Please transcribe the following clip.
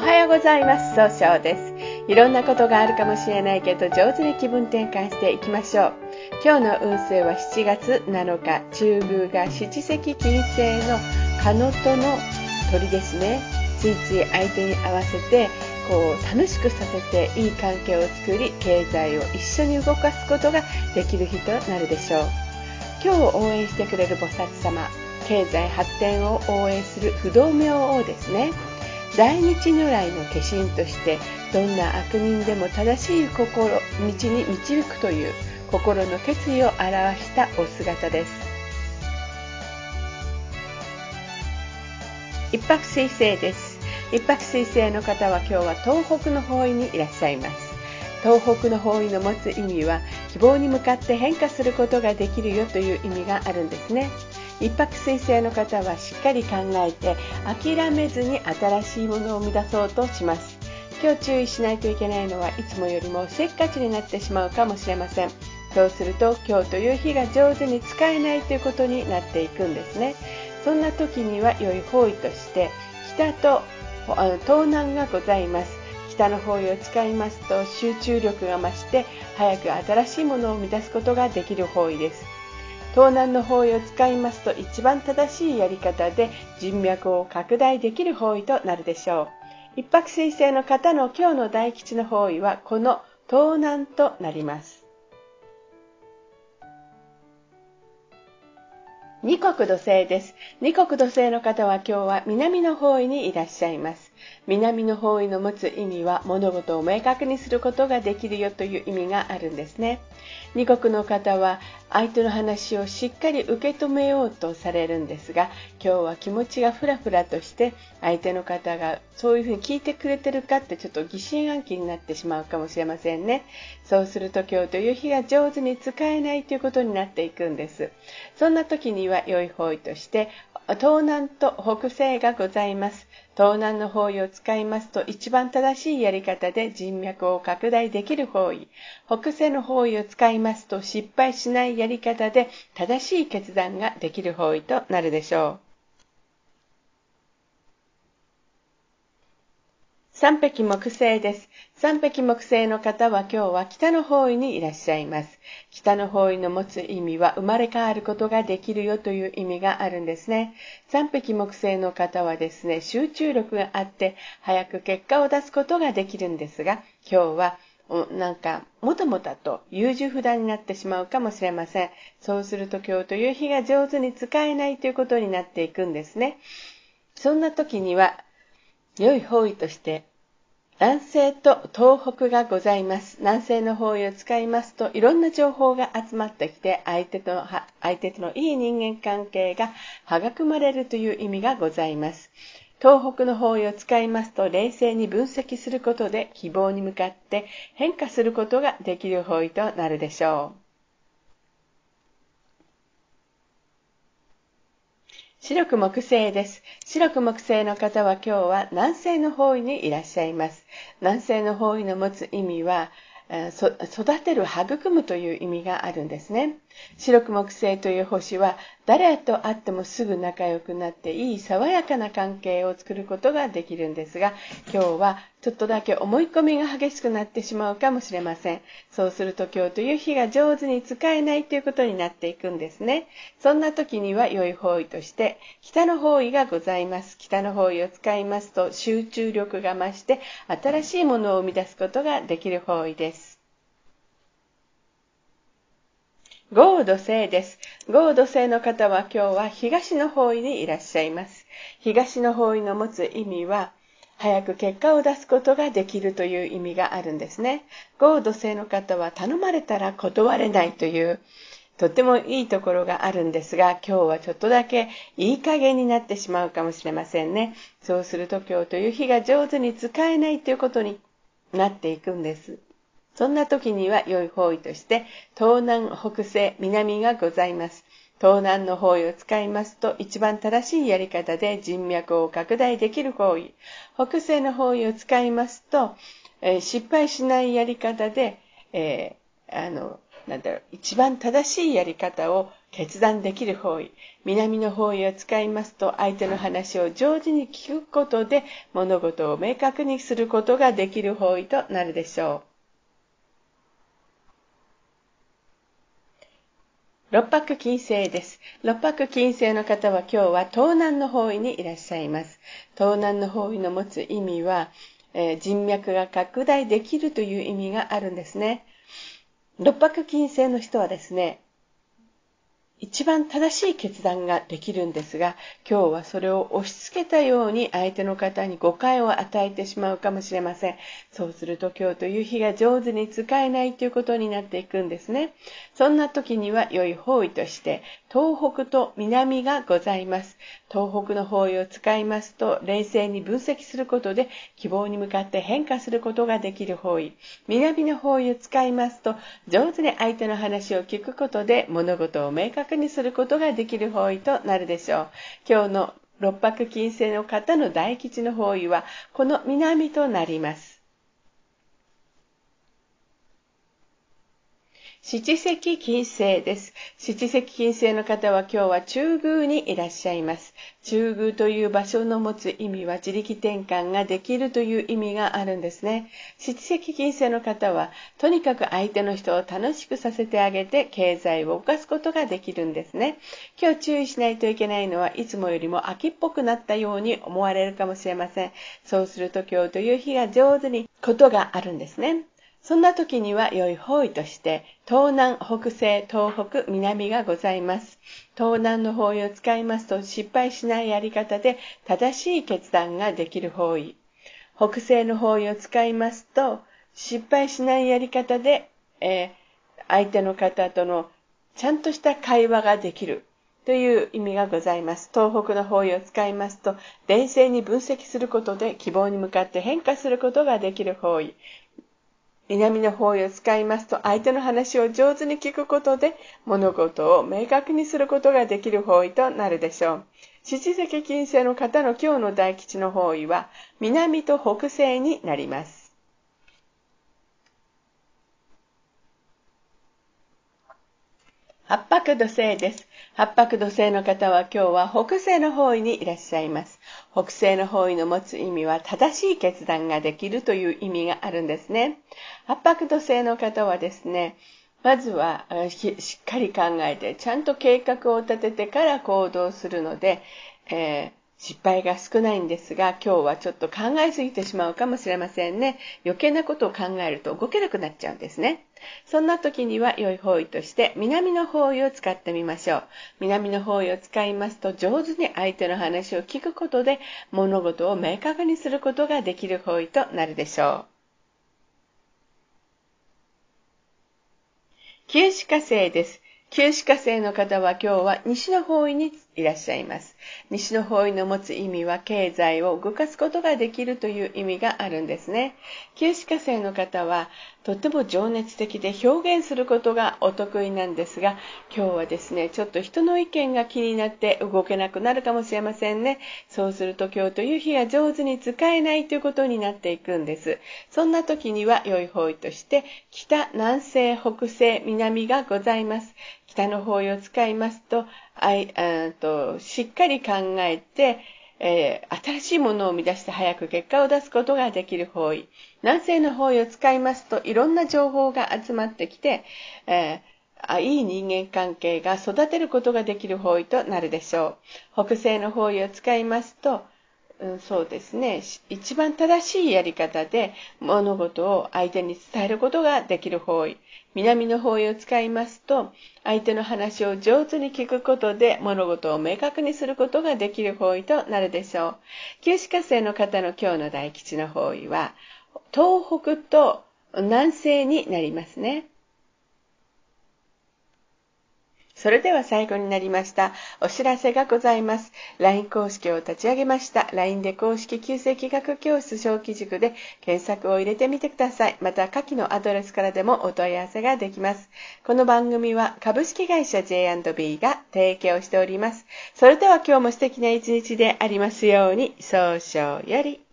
はようございます。総称です。いろんなことがあるかもしれないけど、上手に気分転換していきましょう。今日の運勢は7月7日、中宮が七石金星のカノトの鳥ですね。ついつい相手に合わせて、こう楽しくさせていい関係を作り、経済を一緒に動かすことができる日となるでしょう。今日応援してくれる菩薩様、経済発展を応援する不動明王ですね。大日如来の化身としてどんな悪人でも正しい心道に導くという心の決意を表したお姿です。一泊水星です。一泊水星の方は今日は東北の方位にいらっしゃいます。東北の方位の持つ意味は希望に向かって変化することができるよという意味があるんですね。一泊水星の方はしっかり考えて諦めずに新しいものを生み出そうとします。今日注意しないといけないのはいつもよりもせっかちになってしまうかもしれません。そうすると今日という日が上手に使えないということになっていくんですね。そんな時には良い方位として北と東南がございます。北の方位を使いますと集中力が増して早く新しいものを生み出すことができる方位です。東南の方位を使いますと一番正しいやり方で人脈を拡大できる方位となるでしょう。一泊水星の方の今日の大吉の方位はこの東南となります。二国土星です。二国土星の方は今日は南の方位にいらっしゃいます。南の方位の持つ意味は物事を明確にすることができるよという意味があるんですね。二国の方は相手の話をしっかり受け止めようとされるんですが、今日は気持ちがふらふらとして相手の方がそういうふうに聞いてくれてるかってちょっと疑心暗鬼になってしまうかもしれませんね。そうすると今日という日が上手に使えないということになっていくんです。そんな時には良い方位として東南と北西がございます。東南の方位を使いますと一番正しいやり方で人脈を拡大できる方位。北西の方位を使いますと失敗しないやり方で正しい決断ができる方位となるでしょう。三匹木星です。三匹木星の方は今日は北の方位にいらっしゃいます。北の方位の持つ意味は生まれ変わることができるよという意味があるんですね。三匹木星の方はですね、集中力があって早く結果を出すことができるんですが、今日はなんか、もたもたと優柔不断になってしまうかもしれません。そうすると今日という日が上手に使えないということになっていくんですね。そんな時には、良い方位として南西と東北がございます。南西の方位を使いますと、いろんな情報が集まってきて、相手と相手とのいい人間関係が育まれるという意味がございます。東北の方位を使いますと、冷静に分析することで希望に向かって変化することができる方位となるでしょう。白く木星です。白く木星の方は今日は南西の方位にいらっしゃいます。南西の方位の持つ意味は、育てる、育むという意味があるんですね。白く木星という星は誰と会ってもすぐ仲良くなっていい爽やかな関係を作ることができるんですが、今日はちょっとだけ思い込みが激しくなってしまうかもしれません。そうすると今日という日が上手に使えないということになっていくんですね。そんな時には良い方位として、北の方位がございます。北の方位を使いますと集中力が増して新しいものを生み出すことができる方位です。豪土星です。豪土星の方は今日は東の方位にいらっしゃいます。東の方位の持つ意味は、早く結果を出すことができるという意味があるんですね。豪土星の方は頼まれたら断れないという、とってもいいところがあるんですが、今日はちょっとだけいい加減になってしまうかもしれませんね。そうすると今日という日が上手に使えないということになっていくんです。そんな時には良い方位として、東南、北西、南がございます。東南の方位を使いますと、一番正しいやり方で人脈を拡大できる方位。北西の方位を使いますと、えー、失敗しないやり方で、えー、あの、なんだろう、一番正しいやり方を決断できる方位。南の方位を使いますと、相手の話を上手に聞くことで、物事を明確にすることができる方位となるでしょう。六白金星です。六白金星の方は今日は東南の方位にいらっしゃいます。東南の方位の持つ意味は、えー、人脈が拡大できるという意味があるんですね。六白金星の人はですね、一番正しい決断ができるんですが、今日はそれを押し付けたように相手の方に誤解を与えてしまうかもしれません。そうすると今日という日が上手に使えないということになっていくんですね。そんな時には良い方位として、東北と南がございます。東北の方位を使いますと、冷静に分析することで希望に向かって変化することができる方位。南の方位を使いますと、上手に相手の話を聞くことで物事を明確にすることができる方位となるでしょう。今日の六白金星の方の大吉の方位は、この南となります。七石金星です。七石金星の方は今日は中宮にいらっしゃいます。中宮という場所の持つ意味は自力転換ができるという意味があるんですね。七石金星の方はとにかく相手の人を楽しくさせてあげて経済を動かすことができるんですね。今日注意しないといけないのはいつもよりも秋っぽくなったように思われるかもしれません。そうすると今日という日が上手にことがあるんですね。そんな時には良い方位として、東南、北西、東北、南がございます。東南の方位を使いますと失敗しないやり方で正しい決断ができる方位。北西の方位を使いますと失敗しないやり方で、えー、相手の方とのちゃんとした会話ができるという意味がございます。東北の方位を使いますと、冷静に分析することで希望に向かって変化することができる方位。南の方位を使いますと相手の話を上手に聞くことで物事を明確にすることができる方位となるでしょう。七石金星の方の今日の大吉の方位は南と北西になります。八白土星です。八白土星の方は今日は北西の方位にいらっしゃいます。北西の方位の持つ意味は正しい決断ができるという意味があるんですね。八白土星の方はですね、まずはしっかり考えて、ちゃんと計画を立ててから行動するので、え失敗が少ないんですが、今日はちょっと考えすぎてしまうかもしれませんね。余計なことを考えると動けなくなっちゃうんですね。そんな時には良い方位として南の方位を使ってみましょう。南の方位を使いますと上手に相手の話を聞くことで物事を明確にすることができる方位となるでしょう。九死火星です。九死火星の方は今日は西の方位にいらっしゃいます。西の方位の持つ意味は経済を動かすことができるという意味があるんですね。旧歯科生の方はとても情熱的で表現することがお得意なんですが、今日はですね、ちょっと人の意見が気になって動けなくなるかもしれませんね。そうすると今日という日が上手に使えないということになっていくんです。そんな時には良い方位として北、南西、北西、南がございます。北の方位を使いますと、あいとしっかり考えて、えー、新しいものを生み出して早く結果を出すことができる方位。南西の方位を使いますといろんな情報が集まってきて、えー、いい人間関係が育てることができる方位となるでしょう。北西の方位を使いますと、うん、そうですね。一番正しいやり方で物事を相手に伝えることができる方位。南の方位を使いますと、相手の話を上手に聞くことで物事を明確にすることができる方位となるでしょう。旧歯科生の方の今日の大吉の方位は、東北と南西になりますね。それでは最後になりました。お知らせがございます。LINE 公式を立ち上げました。LINE で公式旧世企画教室小規塾で検索を入れてみてください。また、下記のアドレスからでもお問い合わせができます。この番組は株式会社 J&B が提供しております。それでは今日も素敵な一日でありますように、早々より。